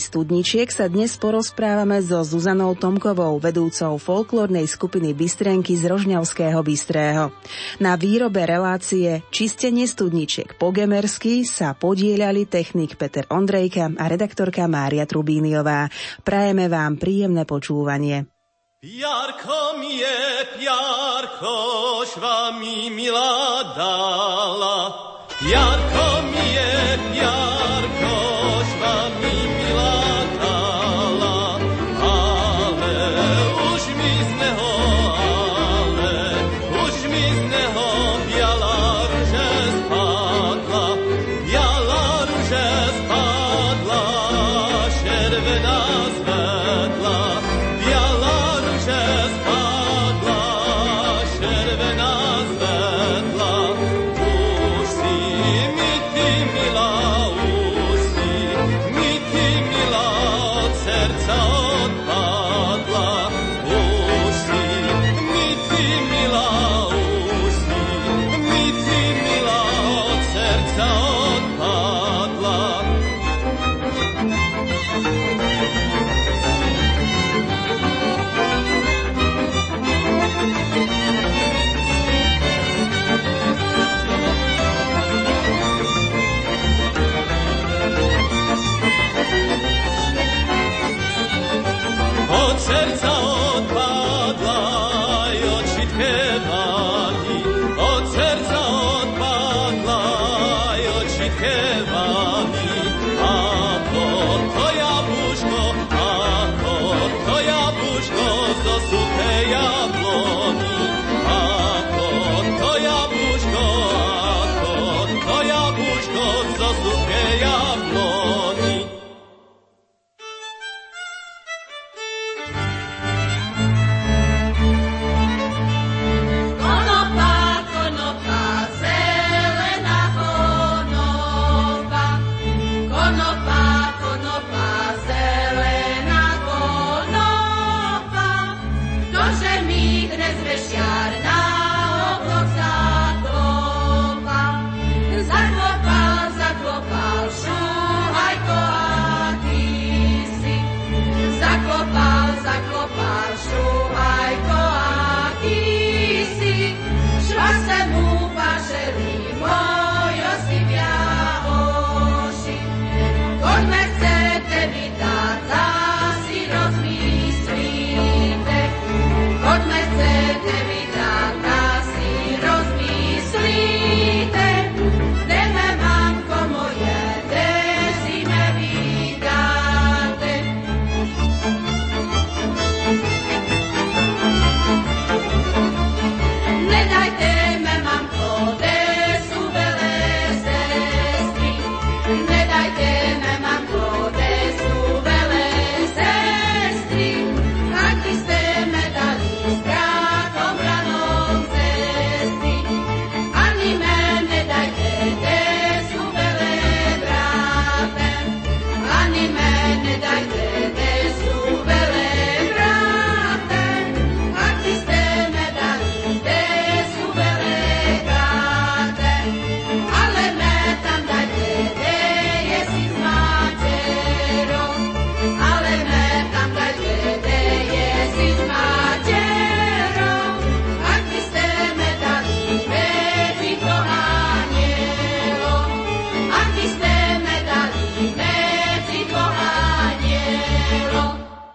studničiek sa dnes porozprávame so Zuzanou Tomkovou, vedúcou folklórnej skupiny Bystrenky z Rožňavského Bystrého. Na výrobe relácie Čistenie studničiek po gemersky sa podielali technik Peter Ondrejka a redaktorka Mária Trubíniová. Prajeme vám príjemné počúvanie. Piarko mi je, piarko, šva mi milá dala. Piarko mi je, piarko,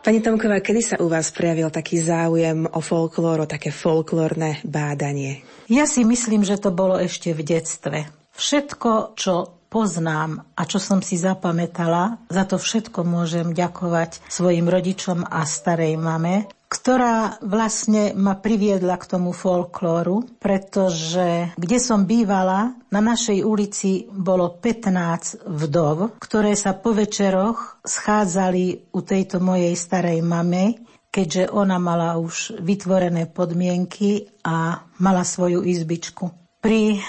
Pani Tomková, kedy sa u vás prejavil taký záujem o folklór, o také folklórne bádanie? Ja si myslím, že to bolo ešte v detstve. Všetko, čo poznám a čo som si zapamätala, za to všetko môžem ďakovať svojim rodičom a starej mame, ktorá vlastne ma priviedla k tomu folklóru, pretože kde som bývala, na našej ulici bolo 15 vdov, ktoré sa po večeroch schádzali u tejto mojej starej mame, keďže ona mala už vytvorené podmienky a mala svoju izbičku. Pri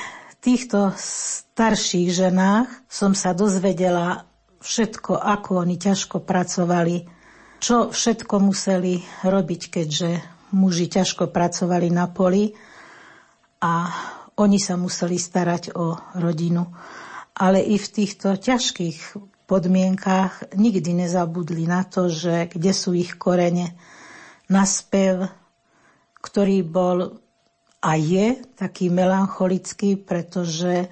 týchto starších ženách som sa dozvedela všetko, ako oni ťažko pracovali, čo všetko museli robiť, keďže muži ťažko pracovali na poli a oni sa museli starať o rodinu. Ale i v týchto ťažkých podmienkách nikdy nezabudli na to, že kde sú ich korene. Na spev, ktorý bol a je taký melancholický, pretože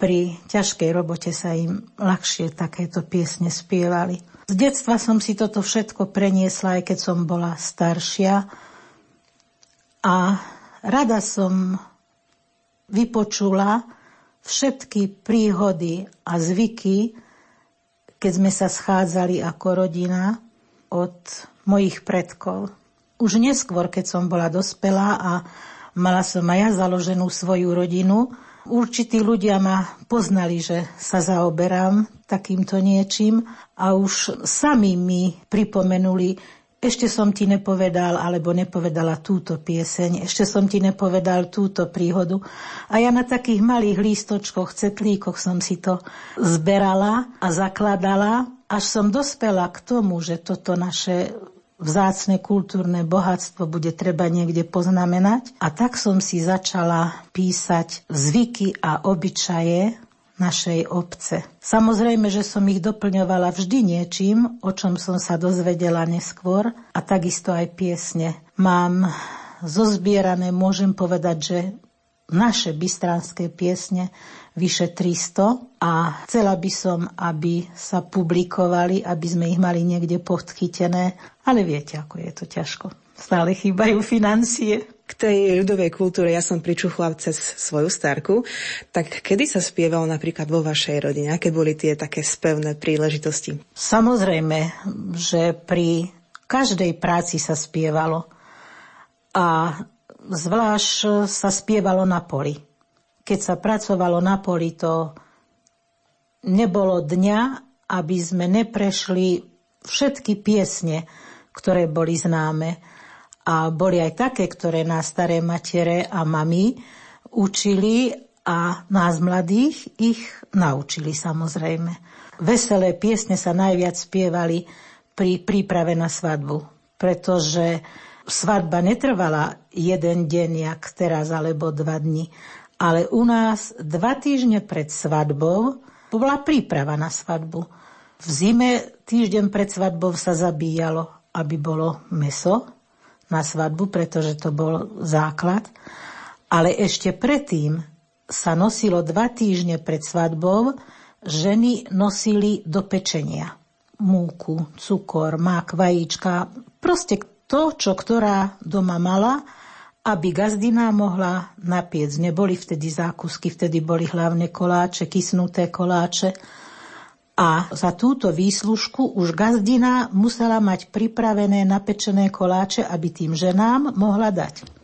pri ťažkej robote sa im ľahšie takéto piesne spievali. Z detstva som si toto všetko preniesla, aj keď som bola staršia. A rada som vypočula všetky príhody a zvyky, keď sme sa schádzali ako rodina od mojich predkov. Už neskôr, keď som bola dospelá a mala som aj ja založenú svoju rodinu, Určití ľudia ma poznali, že sa zaoberám takýmto niečím a už sami mi pripomenuli, ešte som ti nepovedal alebo nepovedala túto pieseň, ešte som ti nepovedal túto príhodu. A ja na takých malých lístočkoch, cetlíkoch som si to zberala a zakladala, až som dospela k tomu, že toto naše vzácne kultúrne bohatstvo bude treba niekde poznamenať. A tak som si začala písať zvyky a obyčaje našej obce. Samozrejme, že som ich doplňovala vždy niečím, o čom som sa dozvedela neskôr a takisto aj piesne. Mám zozbierané, môžem povedať, že naše bystranské piesne vyše 300 a chcela by som, aby sa publikovali, aby sme ich mali niekde podchytené, ale viete, ako je to ťažko. Stále chýbajú financie. K tej ľudovej kultúre ja som pričuchla cez svoju starku. Tak kedy sa spievalo napríklad vo vašej rodine? Aké boli tie také spevné príležitosti? Samozrejme, že pri každej práci sa spievalo. A zvlášť sa spievalo na poli keď sa pracovalo na poli, to nebolo dňa, aby sme neprešli všetky piesne, ktoré boli známe. A boli aj také, ktoré nás staré matere a mami učili a nás mladých ich naučili samozrejme. Veselé piesne sa najviac spievali pri príprave na svadbu, pretože svadba netrvala jeden deň, jak teraz, alebo dva dni, ale u nás dva týždne pred svadbou bola príprava na svadbu. V zime týždeň pred svadbou sa zabíjalo, aby bolo meso na svadbu, pretože to bol základ. Ale ešte predtým sa nosilo dva týždne pred svadbou, ženy nosili do pečenia múku, cukor, mák, vajíčka, proste to, čo ktorá doma mala aby gazdina mohla napiec. Neboli vtedy zákusky, vtedy boli hlavne koláče, kysnuté koláče. A za túto výslužku už gazdina musela mať pripravené napečené koláče, aby tým ženám mohla dať.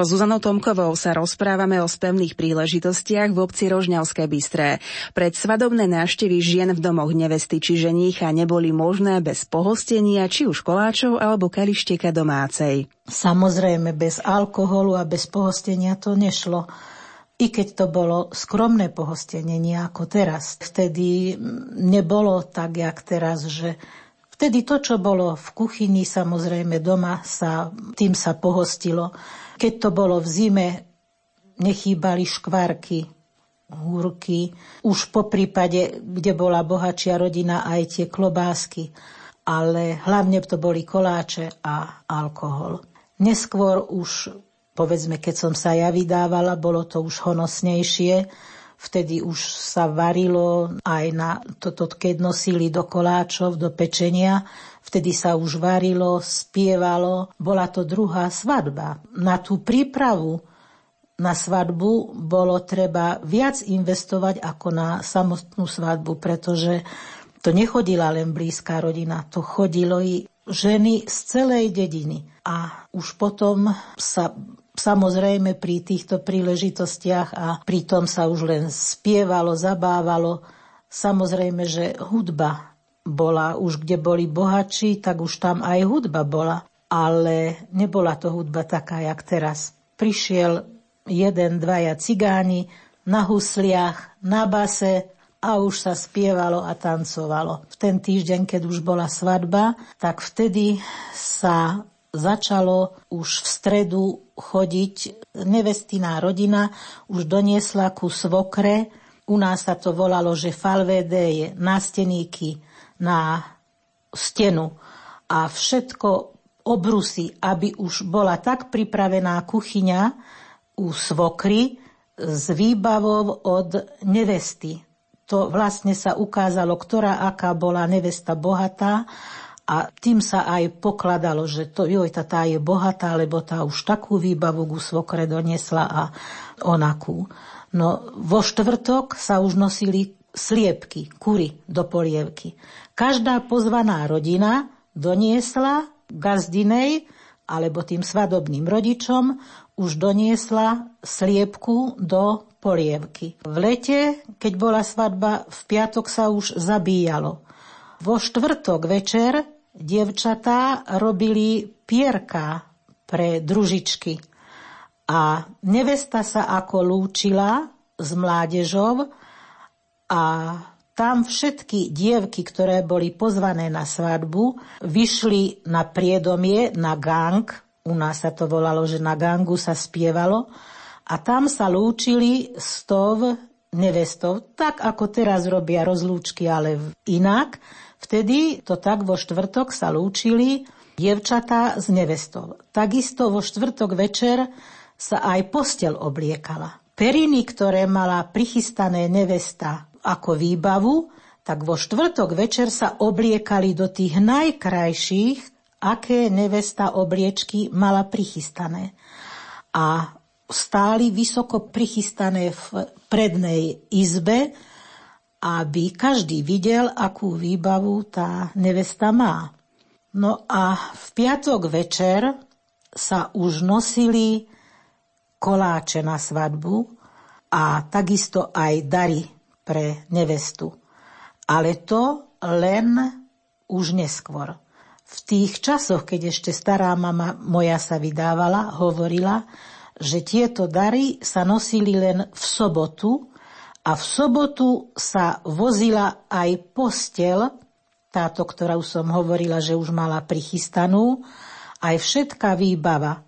So Zuzanou Tomkovou sa rozprávame o spevných príležitostiach v obci Rožňavské Bystré. Pred svadobné návštevy žien v domoch nevesty či ženícha neboli možné bez pohostenia či už koláčov alebo kališteka domácej. Samozrejme, bez alkoholu a bez pohostenia to nešlo. I keď to bolo skromné pohostenie, nie ako teraz. Vtedy nebolo tak, jak teraz, že Vtedy to, čo bolo v kuchyni, samozrejme doma, sa, tým sa pohostilo. Keď to bolo v zime, nechýbali škvárky, húrky. Už po prípade, kde bola bohačia rodina, aj tie klobásky. Ale hlavne to boli koláče a alkohol. Neskôr už, povedzme, keď som sa ja vydávala, bolo to už honosnejšie. Vtedy už sa varilo aj na toto, keď nosili do koláčov, do pečenia Vtedy sa už varilo, spievalo. Bola to druhá svadba. Na tú prípravu na svadbu bolo treba viac investovať ako na samotnú svadbu, pretože to nechodila len blízka rodina, to chodilo i ženy z celej dediny. A už potom sa samozrejme pri týchto príležitostiach a pritom sa už len spievalo, zabávalo. Samozrejme, že hudba bola už, kde boli bohači, tak už tam aj hudba bola. Ale nebola to hudba taká, jak teraz. Prišiel jeden, dvaja cigáni na husliach, na base a už sa spievalo a tancovalo. V ten týždeň, keď už bola svadba, tak vtedy sa začalo už v stredu chodiť nevestiná rodina, už doniesla ku svokre, u nás sa to volalo, že falvédeje, násteníky, na stenu a všetko obrusy, aby už bola tak pripravená kuchyňa u svokry s výbavou od nevesty. To vlastne sa ukázalo, ktorá aká bola nevesta bohatá a tým sa aj pokladalo, že to, joj, tá, tá je bohatá, lebo tá už takú výbavu ku svokre doniesla a onakú. No vo štvrtok sa už nosili sliepky, kury do polievky. Každá pozvaná rodina doniesla gazdinej alebo tým svadobným rodičom už doniesla sliepku do polievky. V lete, keď bola svadba, v piatok sa už zabíjalo. Vo štvrtok večer dievčatá robili pierka pre družičky. A nevesta sa ako lúčila s mládežou a tam všetky dievky, ktoré boli pozvané na svadbu, vyšli na priedomie, na gang, u nás sa to volalo, že na gangu sa spievalo, a tam sa lúčili s tou nevestou, tak ako teraz robia rozlúčky, ale inak. Vtedy to tak vo štvrtok sa lúčili dievčatá s nevestou. Takisto vo štvrtok večer sa aj postel obliekala. Periny, ktoré mala prichystané nevesta ako výbavu, tak vo štvrtok večer sa obliekali do tých najkrajších, aké nevesta obliečky mala prichystané. A stáli vysoko prichystané v prednej izbe, aby každý videl, akú výbavu tá nevesta má. No a v piatok večer sa už nosili koláče na svadbu a takisto aj dary pre nevestu. Ale to len už neskôr. V tých časoch, keď ešte stará mama moja sa vydávala, hovorila, že tieto dary sa nosili len v sobotu a v sobotu sa vozila aj postel, táto, ktorú som hovorila, že už mala prichystanú, aj všetká výbava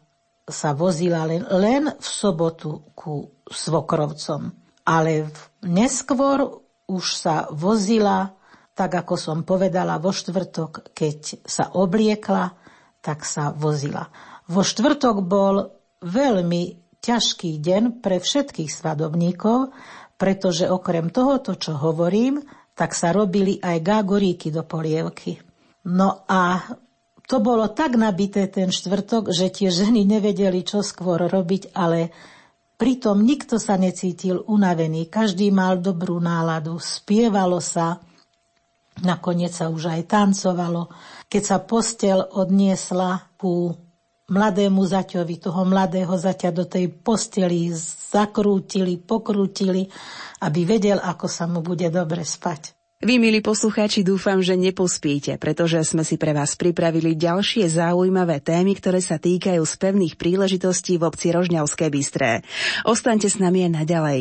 sa vozila len, len v sobotu ku svokrovcom. Ale neskôr už sa vozila tak ako som povedala, vo štvrtok, keď sa obliekla, tak sa vozila. Vo štvrtok bol veľmi ťažký deň pre všetkých svadobníkov, pretože okrem tohoto, čo hovorím, tak sa robili aj gágoríky do polievky. No a to bolo tak nabité ten štvrtok, že tie ženy nevedeli, čo skôr robiť, ale pritom nikto sa necítil unavený. Každý mal dobrú náladu, spievalo sa, Nakoniec sa už aj tancovalo. Keď sa postel odniesla ku mladému zaťovi, toho mladého zaťa do tej posteli zakrútili, pokrútili, aby vedel, ako sa mu bude dobre spať. Vy, milí poslucháči, dúfam, že nepospíte, pretože sme si pre vás pripravili ďalšie zaujímavé témy, ktoré sa týkajú z pevných príležitostí v obci Rožňavské Bystré. Ostaňte s nami aj naďalej.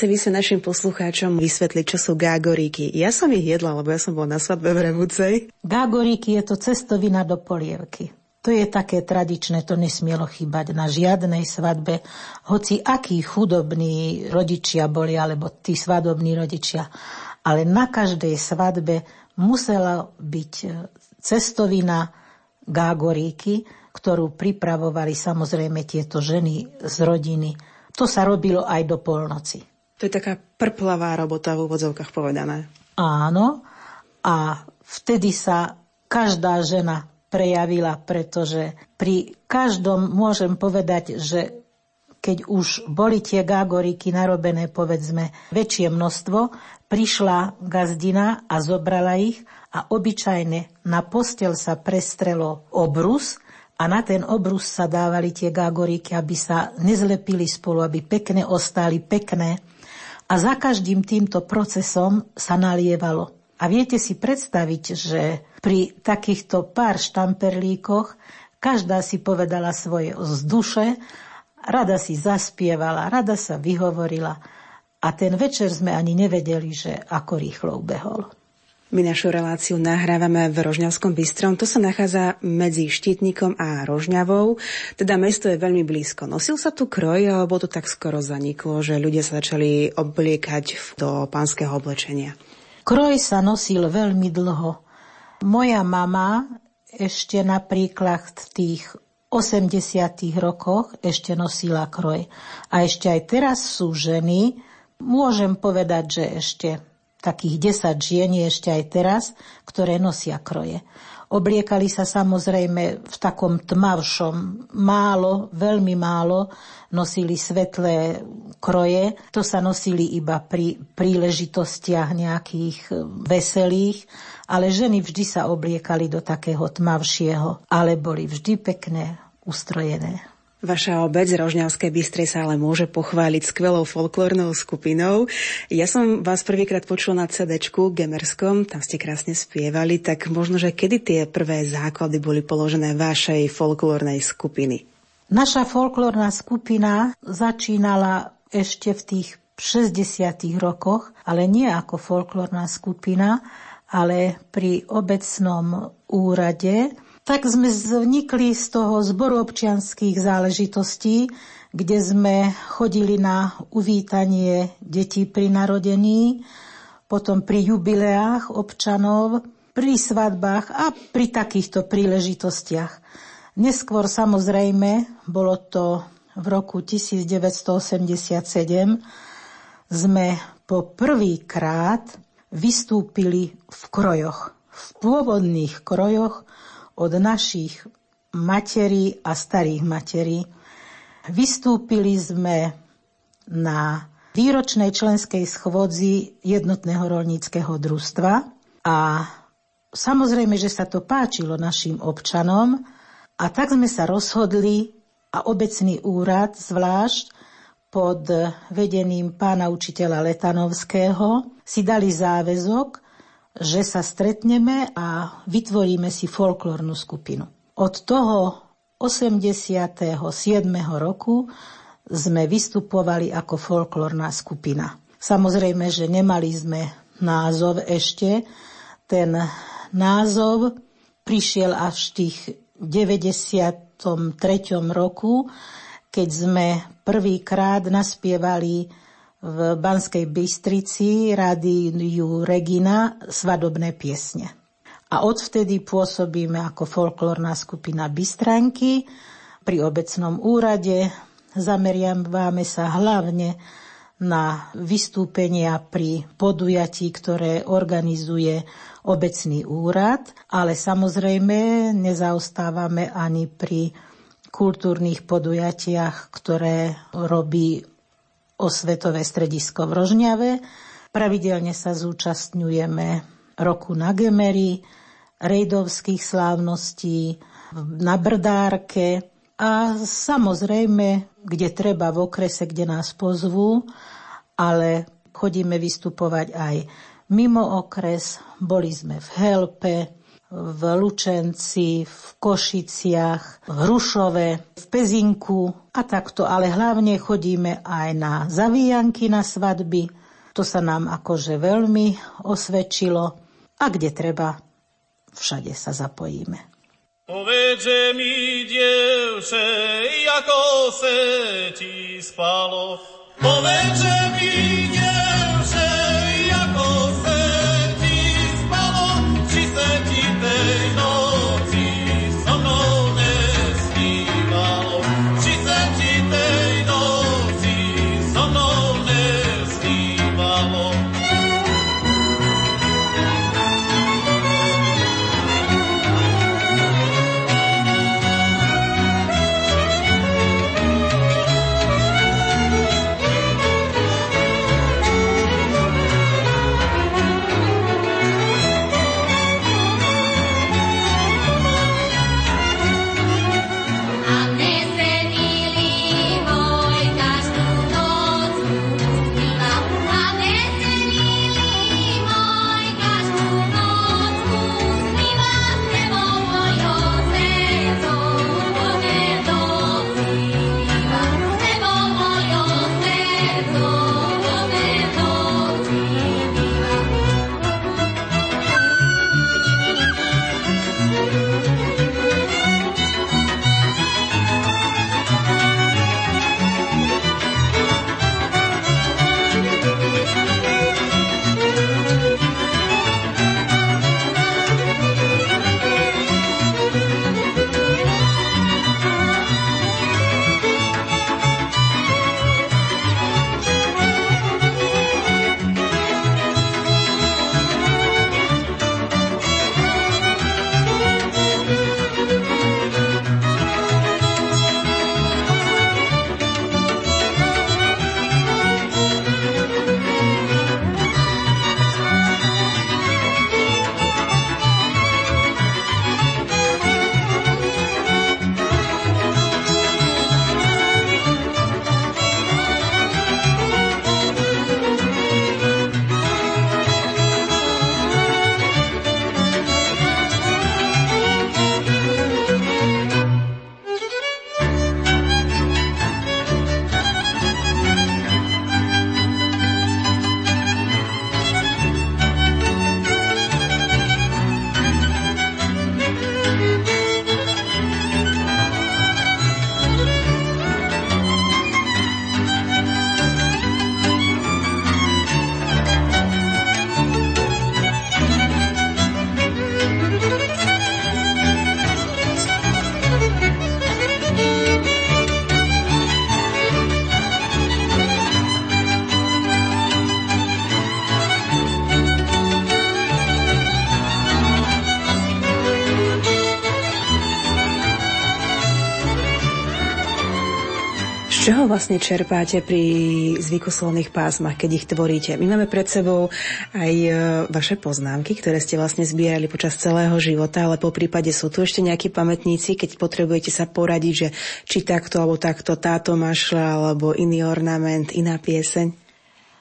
Asi by sa našim poslucháčom vysvetliť, čo sú gágoríky. Ja som ich jedla, lebo ja som bola na svadbe v Revúcej. Gágoríky je to cestovina do polievky. To je také tradičné, to nesmielo chýbať na žiadnej svadbe. Hoci akí chudobní rodičia boli, alebo tí svadobní rodičia. Ale na každej svadbe musela byť cestovina gágoríky, ktorú pripravovali samozrejme tieto ženy z rodiny. To sa robilo aj do polnoci. To je taká prplavá robota v úvodzovkách povedané. Áno. A vtedy sa každá žena prejavila, pretože pri každom môžem povedať, že keď už boli tie gágoriky narobené, povedzme, väčšie množstvo, prišla gazdina a zobrala ich a obyčajne na postel sa prestrelo obrus a na ten obrus sa dávali tie gágoriky, aby sa nezlepili spolu, aby pekne ostali pekné. A za každým týmto procesom sa nalievalo. A viete si predstaviť, že pri takýchto pár štamperlíkoch každá si povedala svoje z duše, rada si zaspievala, rada sa vyhovorila a ten večer sme ani nevedeli, že ako rýchlo ubehol. My našu reláciu nahrávame v Rožňavskom Bystrom. To sa nachádza medzi Štítnikom a Rožňavou. Teda mesto je veľmi blízko. Nosil sa tu kroj, alebo to tak skoro zaniklo, že ľudia sa začali obliekať do pánskeho oblečenia? Kroj sa nosil veľmi dlho. Moja mama ešte napríklad v tých 80. rokoch ešte nosila kroj. A ešte aj teraz sú ženy, môžem povedať, že ešte takých 10 žien je ešte aj teraz, ktoré nosia kroje. Obliekali sa samozrejme v takom tmavšom, málo, veľmi málo, nosili svetlé kroje. To sa nosili iba pri príležitostiach nejakých veselých ale ženy vždy sa obliekali do takého tmavšieho, ale boli vždy pekné, ustrojené. Vaša obec Rožňavské Bystrej sa ale môže pochváliť skvelou folklórnou skupinou. Ja som vás prvýkrát počula na cd Gemerskom, tam ste krásne spievali, tak možno, že kedy tie prvé základy boli položené vašej folklórnej skupiny? Naša folklórna skupina začínala ešte v tých 60. rokoch, ale nie ako folklórna skupina, ale pri obecnom úrade, tak sme vznikli z toho zboru občianských záležitostí, kde sme chodili na uvítanie detí pri narodení, potom pri jubileách občanov, pri svadbách a pri takýchto príležitostiach. Neskôr samozrejme, bolo to v roku 1987, sme po prvýkrát vystúpili v krojoch, v pôvodných krojoch od našich materí a starých materí. Vystúpili sme na výročnej členskej schôdzi jednotného rolníckého družstva a samozrejme, že sa to páčilo našim občanom a tak sme sa rozhodli a obecný úrad zvlášť pod vedením pána učiteľa Letanovského si dali záväzok, že sa stretneme a vytvoríme si folklórnu skupinu. Od toho 87. roku sme vystupovali ako folklórna skupina. Samozrejme, že nemali sme názov ešte. Ten názov prišiel až v tých 93. roku, keď sme prvýkrát naspievali v Banskej Bystrici rádiu Regina svadobné piesne. A odvtedy pôsobíme ako folklórna skupina Bystranky pri obecnom úrade. Zameriavame sa hlavne na vystúpenia pri podujatí, ktoré organizuje obecný úrad, ale samozrejme nezaostávame ani pri kultúrnych podujatiach, ktoré robí osvetové stredisko v Rožňave. Pravidelne sa zúčastňujeme roku na Gemery, rejdovských slávností, na Brdárke a samozrejme, kde treba v okrese, kde nás pozvú, ale chodíme vystupovať aj mimo okres. Boli sme v Helpe, v Lučenci, v Košiciach, v Hrušove, v Pezinku a takto. Ale hlavne chodíme aj na zavíjanky na svadby. To sa nám akože veľmi osvedčilo. A kde treba, všade sa zapojíme. Povedze mi, dievče, ako se ti spalo. Povedze mi, dievče, vlastne čerpáte pri zvykoslovných pásmach, keď ich tvoríte? My máme pred sebou aj e, vaše poznámky, ktoré ste vlastne zbierali počas celého života, ale po prípade sú tu ešte nejakí pamätníci, keď potrebujete sa poradiť, že či takto alebo takto táto mašla, alebo iný ornament, iná pieseň.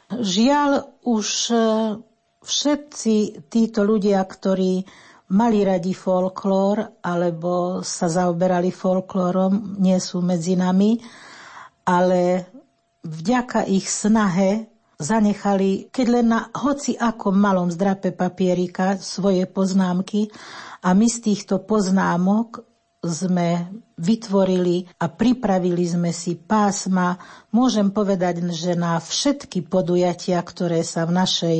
Žiaľ, už e, všetci títo ľudia, ktorí mali radi folklór alebo sa zaoberali folklórom, nie sú medzi nami, ale vďaka ich snahe zanechali, keď len na hoci akom malom zdrape papierika, svoje poznámky a my z týchto poznámok sme vytvorili a pripravili sme si pásma, môžem povedať, že na všetky podujatia, ktoré sa v našej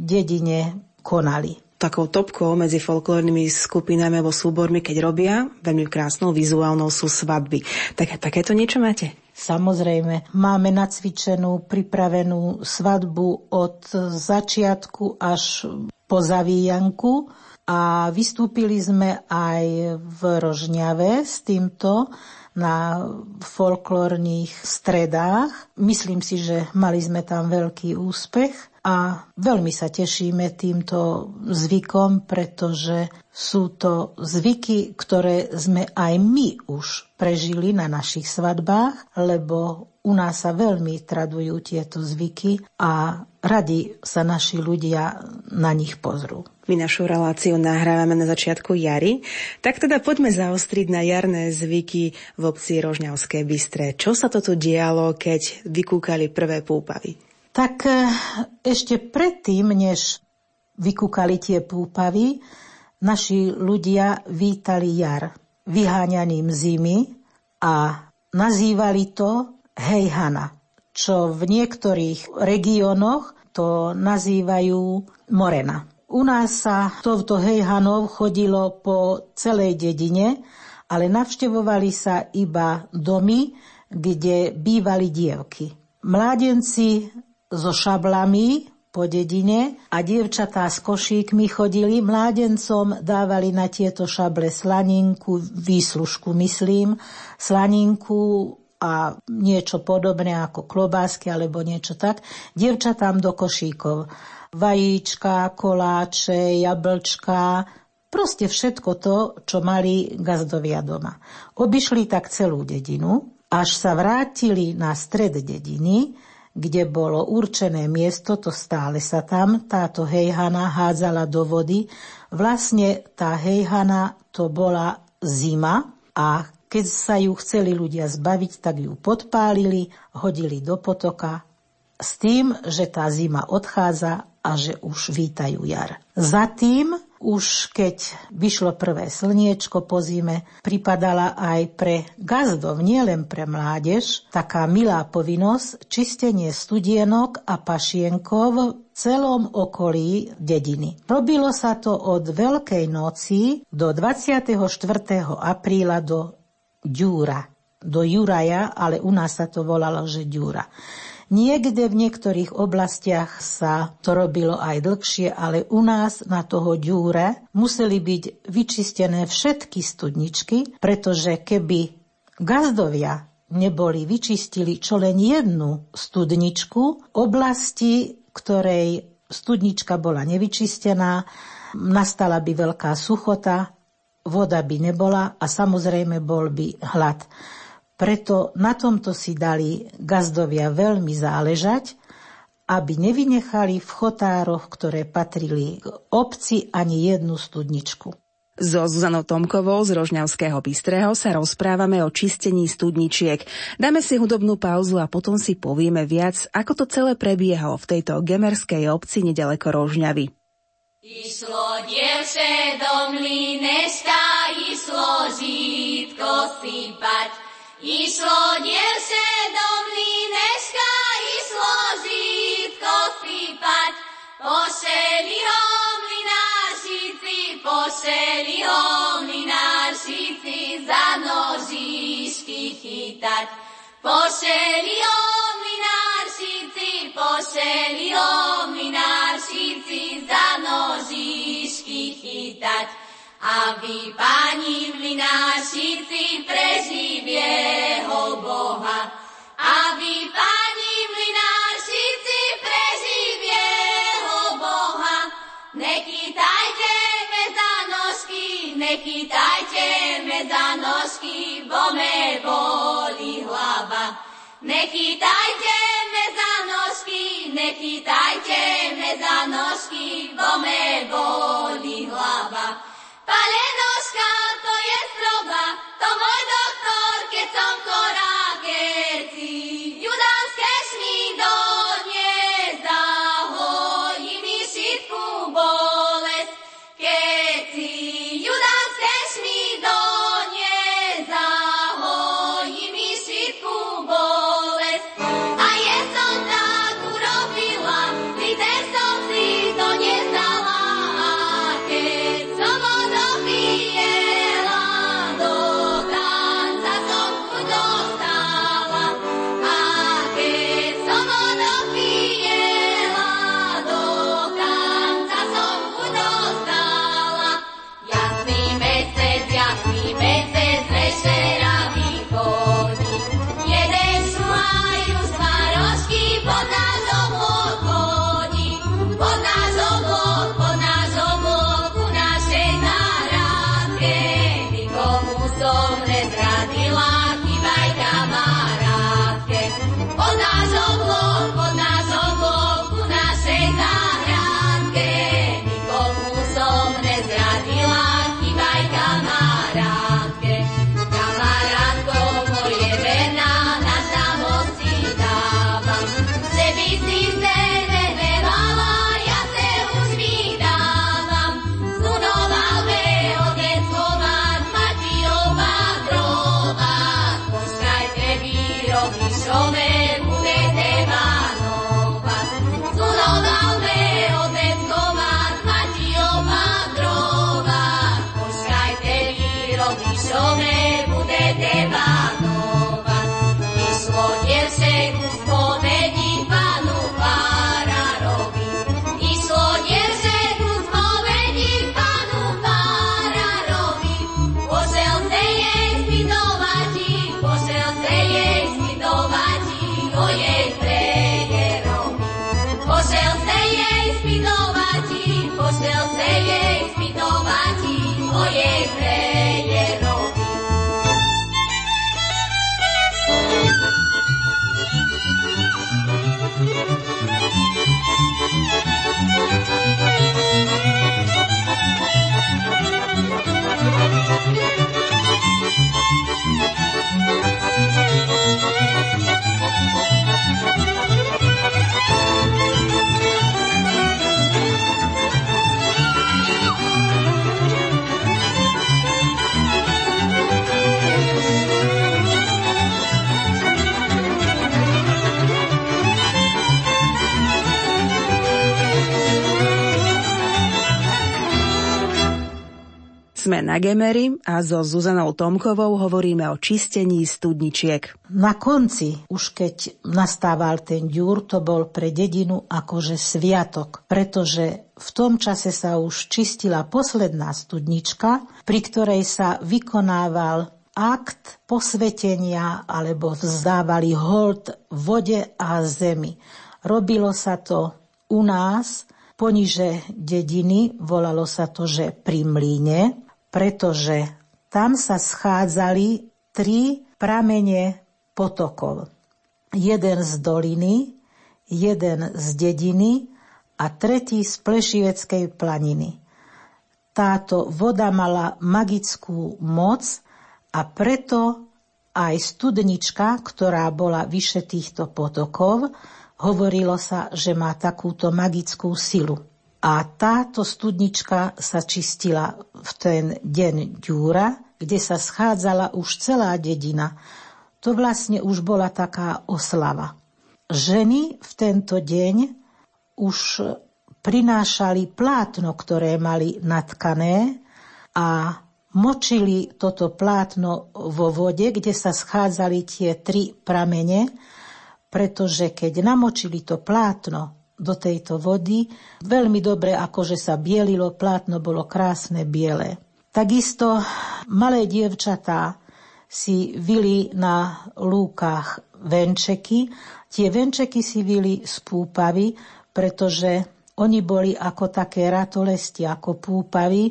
dedine konali takou topkou medzi folklórnymi skupinami alebo súbormi, keď robia, veľmi krásnou vizuálnou sú svadby. Tak, takéto niečo máte? Samozrejme, máme nacvičenú, pripravenú svadbu od začiatku až po zavíjanku a vystúpili sme aj v Rožňave s týmto na folklórnych stredách. Myslím si, že mali sme tam veľký úspech a veľmi sa tešíme týmto zvykom, pretože sú to zvyky, ktoré sme aj my už prežili na našich svadbách, lebo u nás sa veľmi tradujú tieto zvyky a radi sa naši ľudia na nich pozrú. My našu reláciu nahrávame na začiatku jary, tak teda poďme zaostriť na jarné zvyky v obci Rožňavské Bystré. Čo sa to tu dialo, keď vykúkali prvé púpavy? Tak e, ešte predtým, než vykúkali tie púpavy, naši ľudia vítali jar vyháňaním zimy a nazývali to hejhana, čo v niektorých regiónoch to nazývajú morena. U nás sa touto hejhanov chodilo po celej dedine, ale navštevovali sa iba domy, kde bývali dievky. Mládenci so šablami po dedine a dievčatá s košíkmi chodili, mládencom dávali na tieto šable slaninku, výslužku myslím, slaninku a niečo podobné ako klobásky alebo niečo tak, dievčatám do košíkov vajíčka, koláče, jablčka, proste všetko to, čo mali gazdovia doma. Obišli tak celú dedinu, až sa vrátili na stred dediny, kde bolo určené miesto, to stále sa tam, táto hejhana hádzala do vody. Vlastne tá hejhana to bola zima a keď sa ju chceli ľudia zbaviť, tak ju podpálili, hodili do potoka s tým, že tá zima odchádza a že už vítajú jar. Za tým už keď vyšlo prvé slniečko po zime, pripadala aj pre gazdov, nielen pre mládež, taká milá povinnosť čistenie studienok a pašienkov v celom okolí dediny. Robilo sa to od Veľkej noci do 24. apríla do Ďúra, do Juraja, ale u nás sa to volalo, že Ďúra. Niekde v niektorých oblastiach sa to robilo aj dlhšie, ale u nás na toho ďúre museli byť vyčistené všetky studničky, pretože keby gazdovia neboli vyčistili čo len jednu studničku, oblasti, ktorej studnička bola nevyčistená, nastala by veľká suchota, voda by nebola a samozrejme bol by hlad. Preto na tomto si dali gazdovia veľmi záležať, aby nevynechali v chotároch, ktoré patrili k obci, ani jednu studničku. So Zuzanou Tomkovou z Rožňavského Bystrého sa rozprávame o čistení studničiek. Dáme si hudobnú pauzu a potom si povieme viac, ako to celé prebiehalo v tejto gemerskej obci nedaleko Rožňavy. Išlo dievše do mlíneška, išlo žítko sypať. Išlo dievče do mlíneška, išlo žítko sypať. Pošeli ho mlinášici, pošeli ho mlinášici za nožišky chytať. Pošeli ho mlinášici, pošeli ho mlinášici za nožišky chytať aby pani mlinášici preživie ho Boha. Aby pani mlinášici preživie ho Boha. Nechytajte me za nožky, nechytajte me za nožky, bo me boli hlava. Nechytajte me za nožky, nechytajte me za nožky, bo me boli hlava. Palenoška, to je stroba, to môj doktor, keď som chorá, Sme na Gemery a so Zuzanou Tomkovou hovoríme o čistení studničiek. Na konci, už keď nastával ten ďúr, to bol pre dedinu akože sviatok, pretože v tom čase sa už čistila posledná studnička, pri ktorej sa vykonával akt posvetenia alebo vzdávali hold vode a zemi. Robilo sa to u nás, poniže dediny, volalo sa to, že pri mlíne, pretože tam sa schádzali tri pramene potokov. Jeden z doliny, jeden z dediny a tretí z Plešiveckej planiny. Táto voda mala magickú moc a preto aj studnička, ktorá bola vyše týchto potokov, Hovorilo sa, že má takúto magickú silu. A táto studnička sa čistila v ten deň ďúra, kde sa schádzala už celá dedina. To vlastne už bola taká oslava. Ženy v tento deň už prinášali plátno, ktoré mali natkané a močili toto plátno vo vode, kde sa schádzali tie tri pramene pretože keď namočili to plátno do tejto vody, veľmi dobre akože sa bielilo, plátno bolo krásne biele. Takisto malé dievčatá si vili na lúkach venčeky. Tie venčeky si vili z púpavy, pretože oni boli ako také ratolesti, ako púpavy,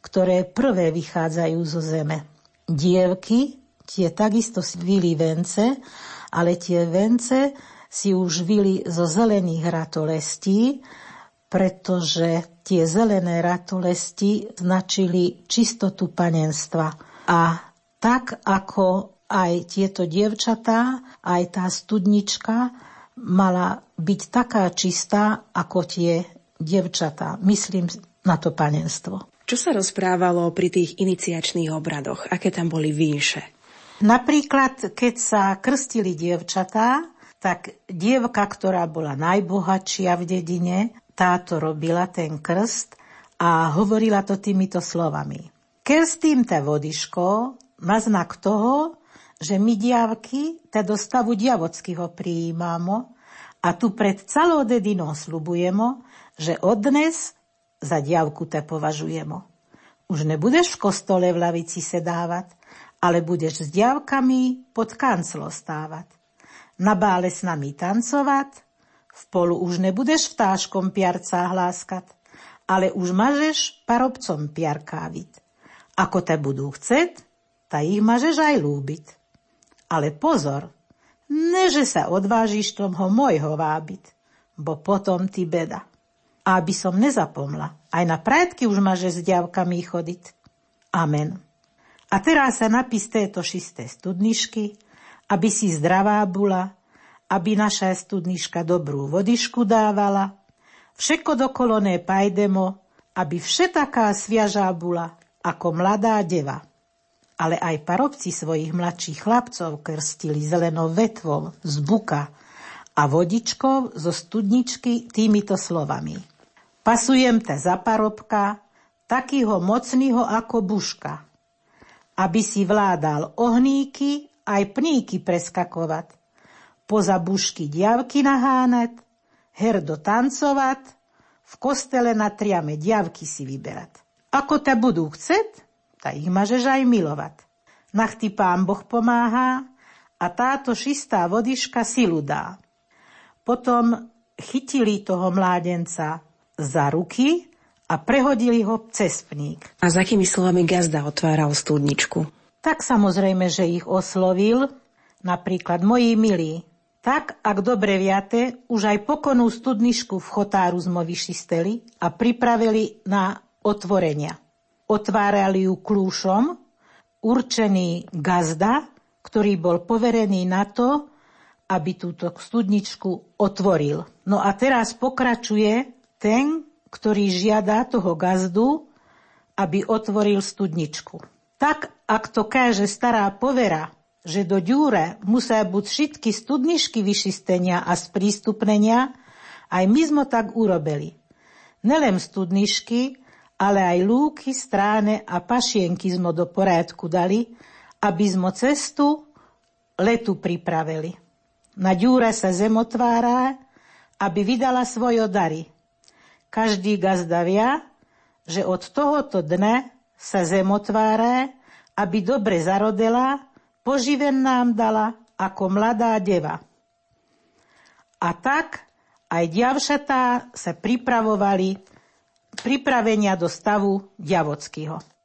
ktoré prvé vychádzajú zo zeme. Dievky, tie takisto si vili vence ale tie vence si už vili zo zelených ratolestí, pretože tie zelené ratolesti značili čistotu panenstva. A tak ako aj tieto dievčatá, aj tá studnička mala byť taká čistá ako tie dievčatá. Myslím na to panenstvo. Čo sa rozprávalo pri tých iniciačných obradoch? Aké tam boli výše? Napríklad, keď sa krstili dievčatá, tak dievka, ktorá bola najbohatšia v dedine, táto robila ten krst a hovorila to týmito slovami. Krstím te vodiško na znak toho, že my diavky te do stavu diavockého prijímamo a tu pred celou dedinou slubujemo, že odnes za diavku te považujemo. Už nebudeš v kostole v lavici sedávať, ale budeš s diavkami pod kanclo stávať. Na bále s nami tancovať, v polu už nebudeš vtáškom piarca hláskať, ale už mažeš parobcom piarkávit. Ako te budú chcet, ta ich mažeš aj lúbiť. Ale pozor, neže sa odvážiš tomho mojho vábiť, bo potom ty beda. A aby som nezapomla, aj na prájtky už maže s diavkami chodiť. Amen. A teraz sa napís této šisté studnišky, aby si zdravá bula, aby naša studniška dobrú vodišku dávala, všetko dokoloné pajdemo, aby všetaká sviažá bula, ako mladá deva. Ale aj parobci svojich mladších chlapcov krstili zelenou vetvou z buka a vodičkou zo studničky týmito slovami. Pasujem te za parobka, takýho mocného ako buška – aby si vládal ohníky aj pníky preskakovať, poza bušky diavky nahánať, herdo tancovať, v kostele na triame diavky si vyberať. Ako ta budú chcet, ta ich mažeš aj milovať. Nach ty pán Boh pomáha a táto šistá vodiška silu dá. Potom chytili toho mládenca za ruky a prehodili ho cez pník. A za akými slovami gazda otváral studničku? Tak samozrejme, že ich oslovil, napríklad moji milí, tak, ak dobre viate, už aj pokonú studničku v chotáru sme vyšisteli a pripravili na otvorenia. Otvárali ju klúšom, určený gazda, ktorý bol poverený na to, aby túto studničku otvoril. No a teraz pokračuje ten, ktorý žiada toho gazdu, aby otvoril studničku. Tak, ak to káže stará povera, že do ďúre musia buď všetky studničky vyšistenia a sprístupnenia, aj my sme tak urobili. Nelem studničky, ale aj lúky, stráne a pašienky sme do poriadku dali, aby sme cestu letu pripravili. Na ďúre sa zem otvára, aby vydala svoje dary. Každý gazda vie, že od tohoto dne sa zem otvára, aby dobre zarodela, poživen nám dala ako mladá deva. A tak aj diavšatá sa pripravovali pripravenia do stavu diavockého.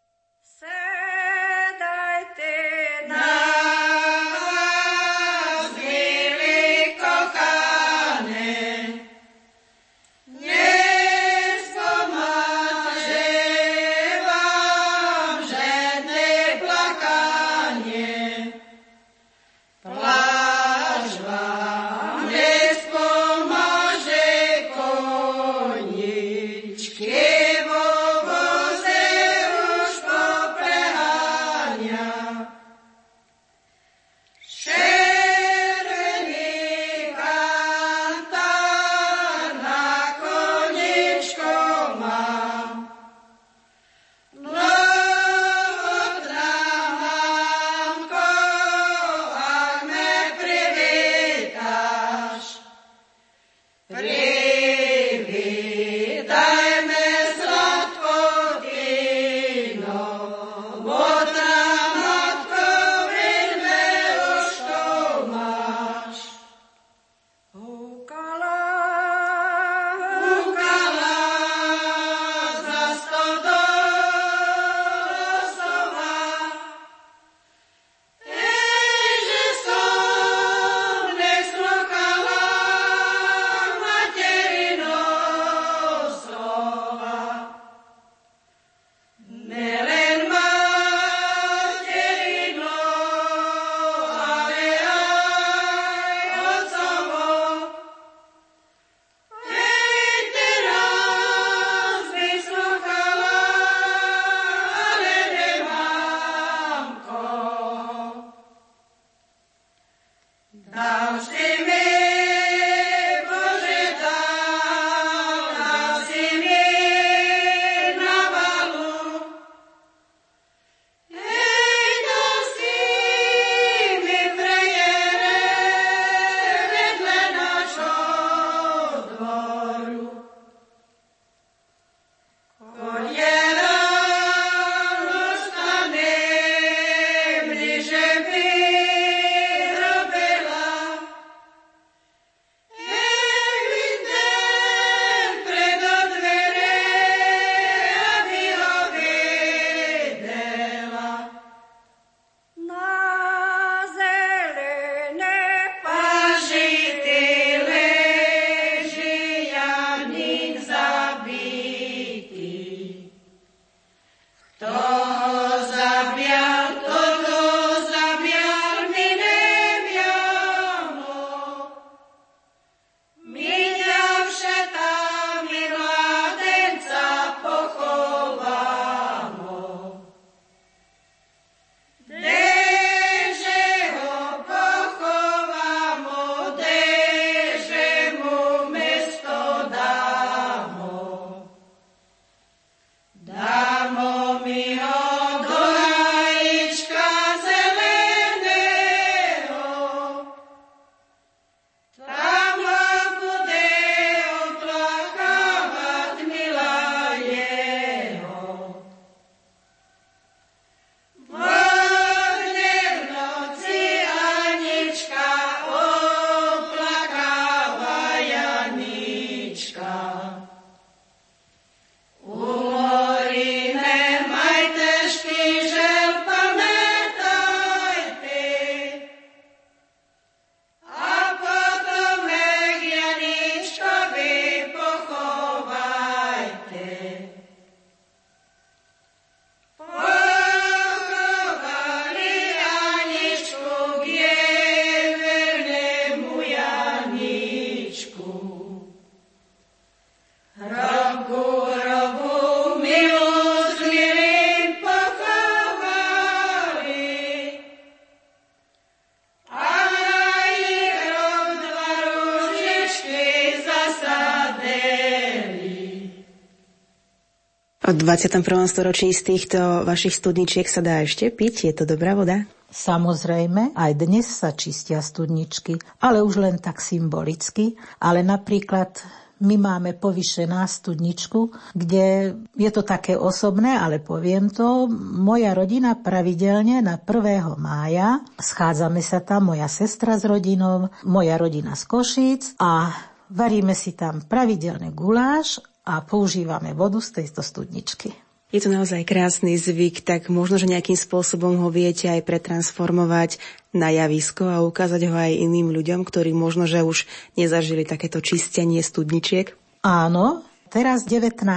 21. storočí z týchto vašich studničiek sa dá ešte piť? Je to dobrá voda? Samozrejme, aj dnes sa čistia studničky, ale už len tak symbolicky. Ale napríklad my máme povyšená studničku, kde je to také osobné, ale poviem to, moja rodina pravidelne na 1. mája, schádzame sa tam, moja sestra s rodinou, moja rodina z Košíc a varíme si tam pravidelne guláš a používame vodu z tejto studničky. Je to naozaj krásny zvyk, tak možno, že nejakým spôsobom ho viete aj pretransformovať na javisko a ukázať ho aj iným ľuďom, ktorí možno, že už nezažili takéto čistenie studničiek? Áno, teraz 19.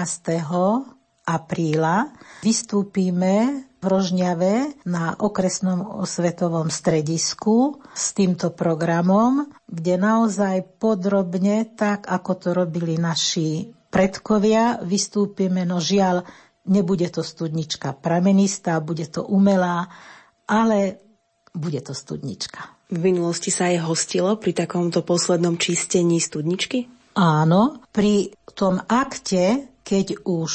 apríla vystúpime v Rožňave na okresnom osvetovom stredisku s týmto programom, kde naozaj podrobne, tak ako to robili naši predkovia, vystúpime, no žiaľ, Nebude to studnička pramenistá, bude to umelá, ale bude to studnička. V minulosti sa aj hostilo pri takomto poslednom čistení studničky? Áno, pri tom akte, keď už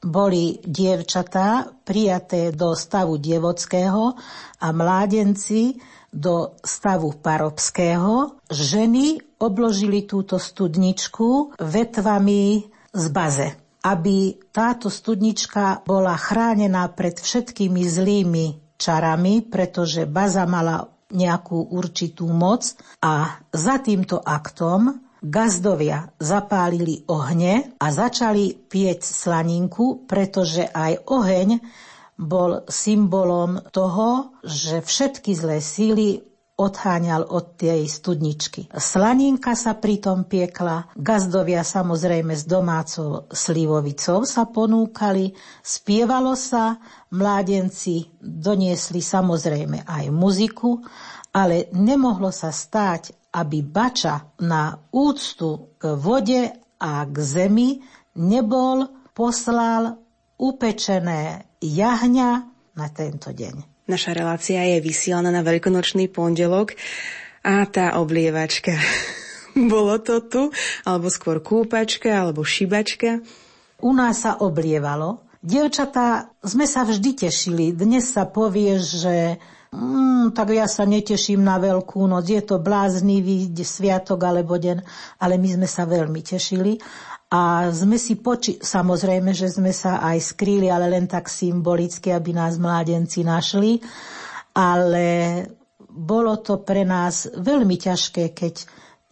boli dievčatá prijaté do stavu dievockého a mládenci do stavu parobského, ženy obložili túto studničku vetvami z baze aby táto studnička bola chránená pred všetkými zlými čarami, pretože baza mala nejakú určitú moc a za týmto aktom gazdovia zapálili ohne a začali pieť slaninku, pretože aj oheň bol symbolom toho, že všetky zlé síly odháňal od tej studničky. Slaninka sa pritom piekla, gazdovia samozrejme s domácou slivovicou sa ponúkali, spievalo sa, mládenci doniesli samozrejme aj muziku, ale nemohlo sa stáť, aby bača na úctu k vode a k zemi nebol poslal upečené jahňa na tento deň. Naša relácia je vysielaná na veľkonočný pondelok a tá oblievačka. Bolo to tu? Alebo skôr kúpačka, alebo šibačka? U nás sa oblievalo. Dievčatá sme sa vždy tešili. Dnes sa povie, že mm, tak ja sa neteším na Veľkú noc, je to bláznivý sviatok alebo deň, ale my sme sa veľmi tešili. A sme si poči... Samozrejme, že sme sa aj skrýli, ale len tak symbolicky, aby nás mládenci našli. Ale bolo to pre nás veľmi ťažké, keď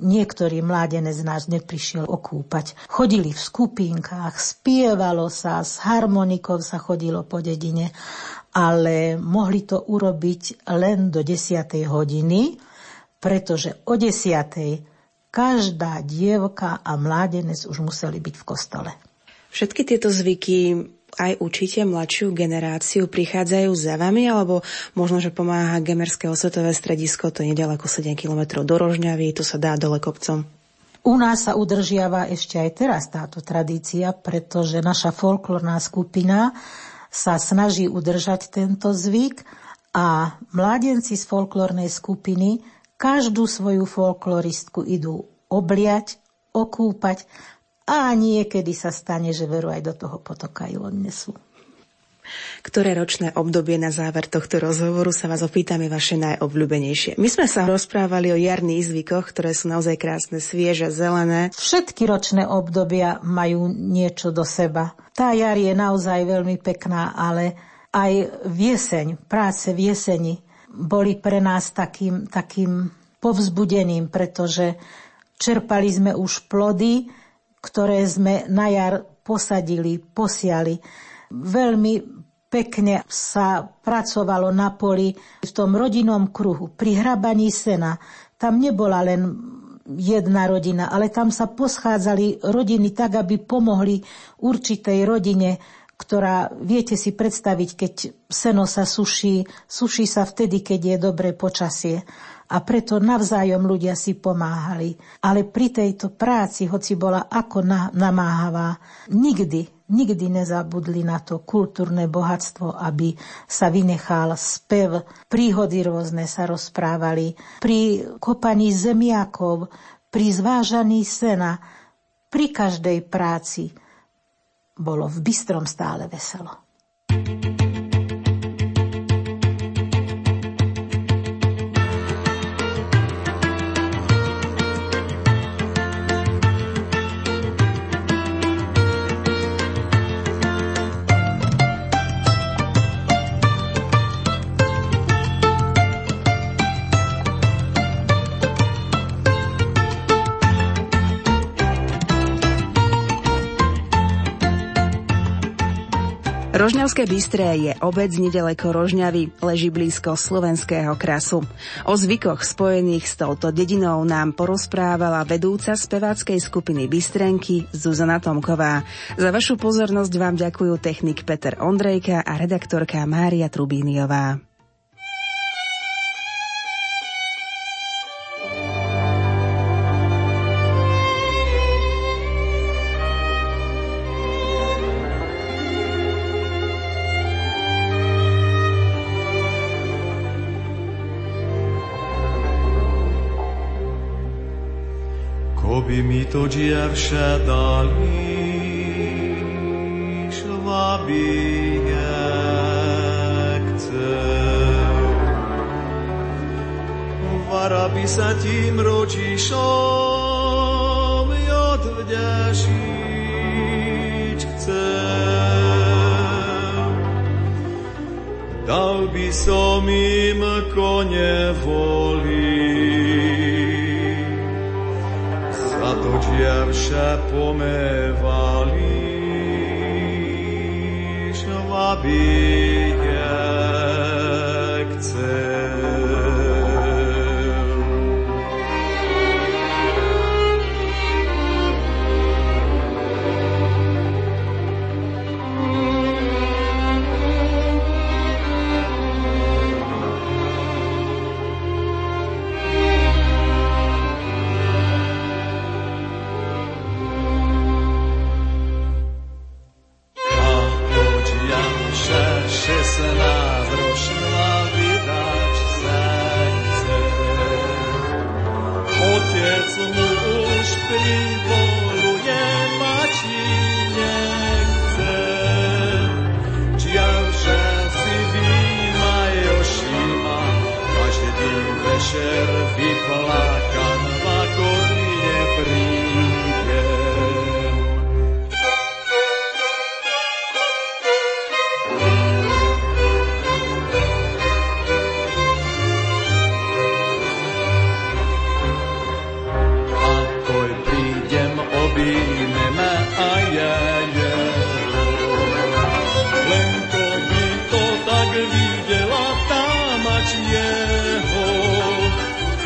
niektorý mládenec nás neprišiel okúpať. Chodili v skupinkách, spievalo sa, s harmonikou sa chodilo po dedine, ale mohli to urobiť len do 10. hodiny, pretože o 10 každá dievka a mládenec už museli byť v kostole. Všetky tieto zvyky aj učíte mladšiu generáciu, prichádzajú za vami, alebo možno, že pomáha Gemerské osvetové stredisko, to je nedaleko 7 km do Rožňavy, to sa dá dole kopcom. U nás sa udržiava ešte aj teraz táto tradícia, pretože naša folklórna skupina sa snaží udržať tento zvyk a mládenci z folklórnej skupiny Každú svoju folkloristku idú obliať, okúpať a niekedy sa stane, že veru aj do toho potoka ju odnesú. Ktoré ročné obdobie na záver tohto rozhovoru sa vás opýtame vaše najobľúbenejšie. My sme sa rozprávali o jarných zvykoch, ktoré sú naozaj krásne, svieže, zelené. Všetky ročné obdobia majú niečo do seba. Tá jar je naozaj veľmi pekná, ale aj v jeseň, práce v jeseni boli pre nás takým, takým povzbudeným, pretože čerpali sme už plody, ktoré sme na jar posadili, posiali. Veľmi pekne sa pracovalo na poli v tom rodinnom kruhu, pri hrabaní sena. Tam nebola len jedna rodina, ale tam sa poschádzali rodiny tak, aby pomohli určitej rodine ktorá, viete si predstaviť, keď seno sa suší, suší sa vtedy, keď je dobré počasie. A preto navzájom ľudia si pomáhali. Ale pri tejto práci, hoci bola ako na, namáhavá, nikdy, nikdy nezabudli na to kultúrne bohatstvo, aby sa vynechal spev, príhody rôzne sa rozprávali. Pri kopaní zemiakov, pri zvážaní sena, pri každej práci bolo v Bystrom stále veselo. Rožňavské Bystré je obec nedaleko Rožňavy, leží blízko slovenského krasu. O zvykoch spojených s touto dedinou nám porozprávala vedúca speváckej skupiny Bystrenky Zuzana Tomková. Za vašu pozornosť vám ďakujú technik Peter Ondrejka a redaktorka Mária Trubíniová. To dziewczę dali szwabi Vara by sa tým rodičom odvďažiť chcem. Dal by som im kone voliť, ljepša po meni.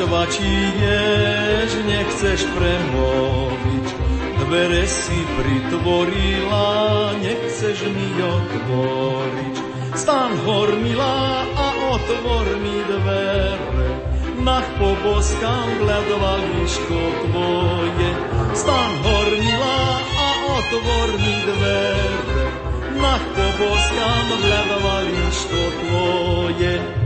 plačovačí jež nechceš premoviť. Dvere si pritvorila, nechceš mi otvoriť. Stan hormila a otvor mi dvere. Nah poboskam gledovališko tvoje. Stan hormila a otvor mi dvere. Nah poboskam gledovališko tvoje.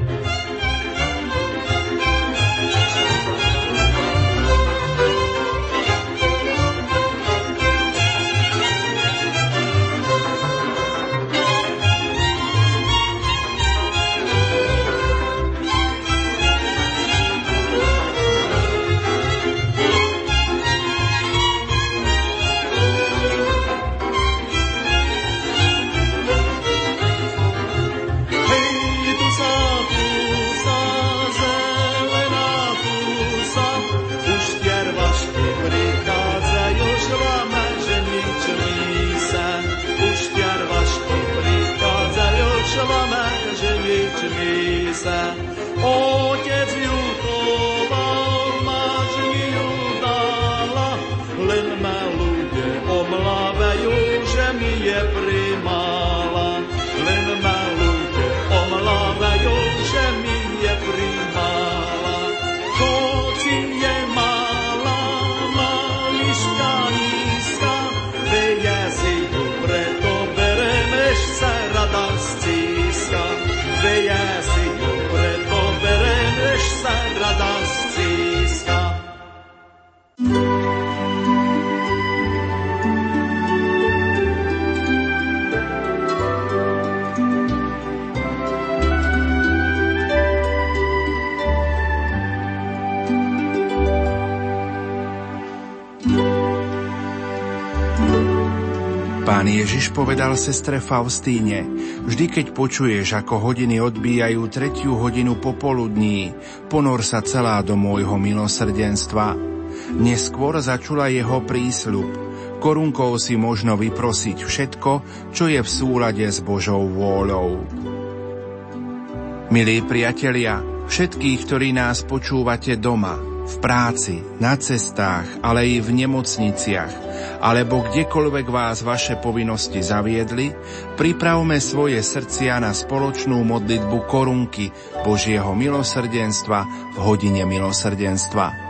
Povedal sestre Faustíne, vždy keď počuješ, ako hodiny odbíjajú tretiu hodinu popoludní, ponor sa celá do môjho milosrdenstva. Neskôr začula jeho prísľub. Korunkou si možno vyprosiť všetko, čo je v súlade s Božou vôľou. Milí priatelia, všetkých, ktorí nás počúvate doma, v práci, na cestách, ale i v nemocniciach, alebo kdekoľvek vás vaše povinnosti zaviedli, pripravme svoje srdcia na spoločnú modlitbu korunky Božieho milosrdenstva v hodine milosrdenstva.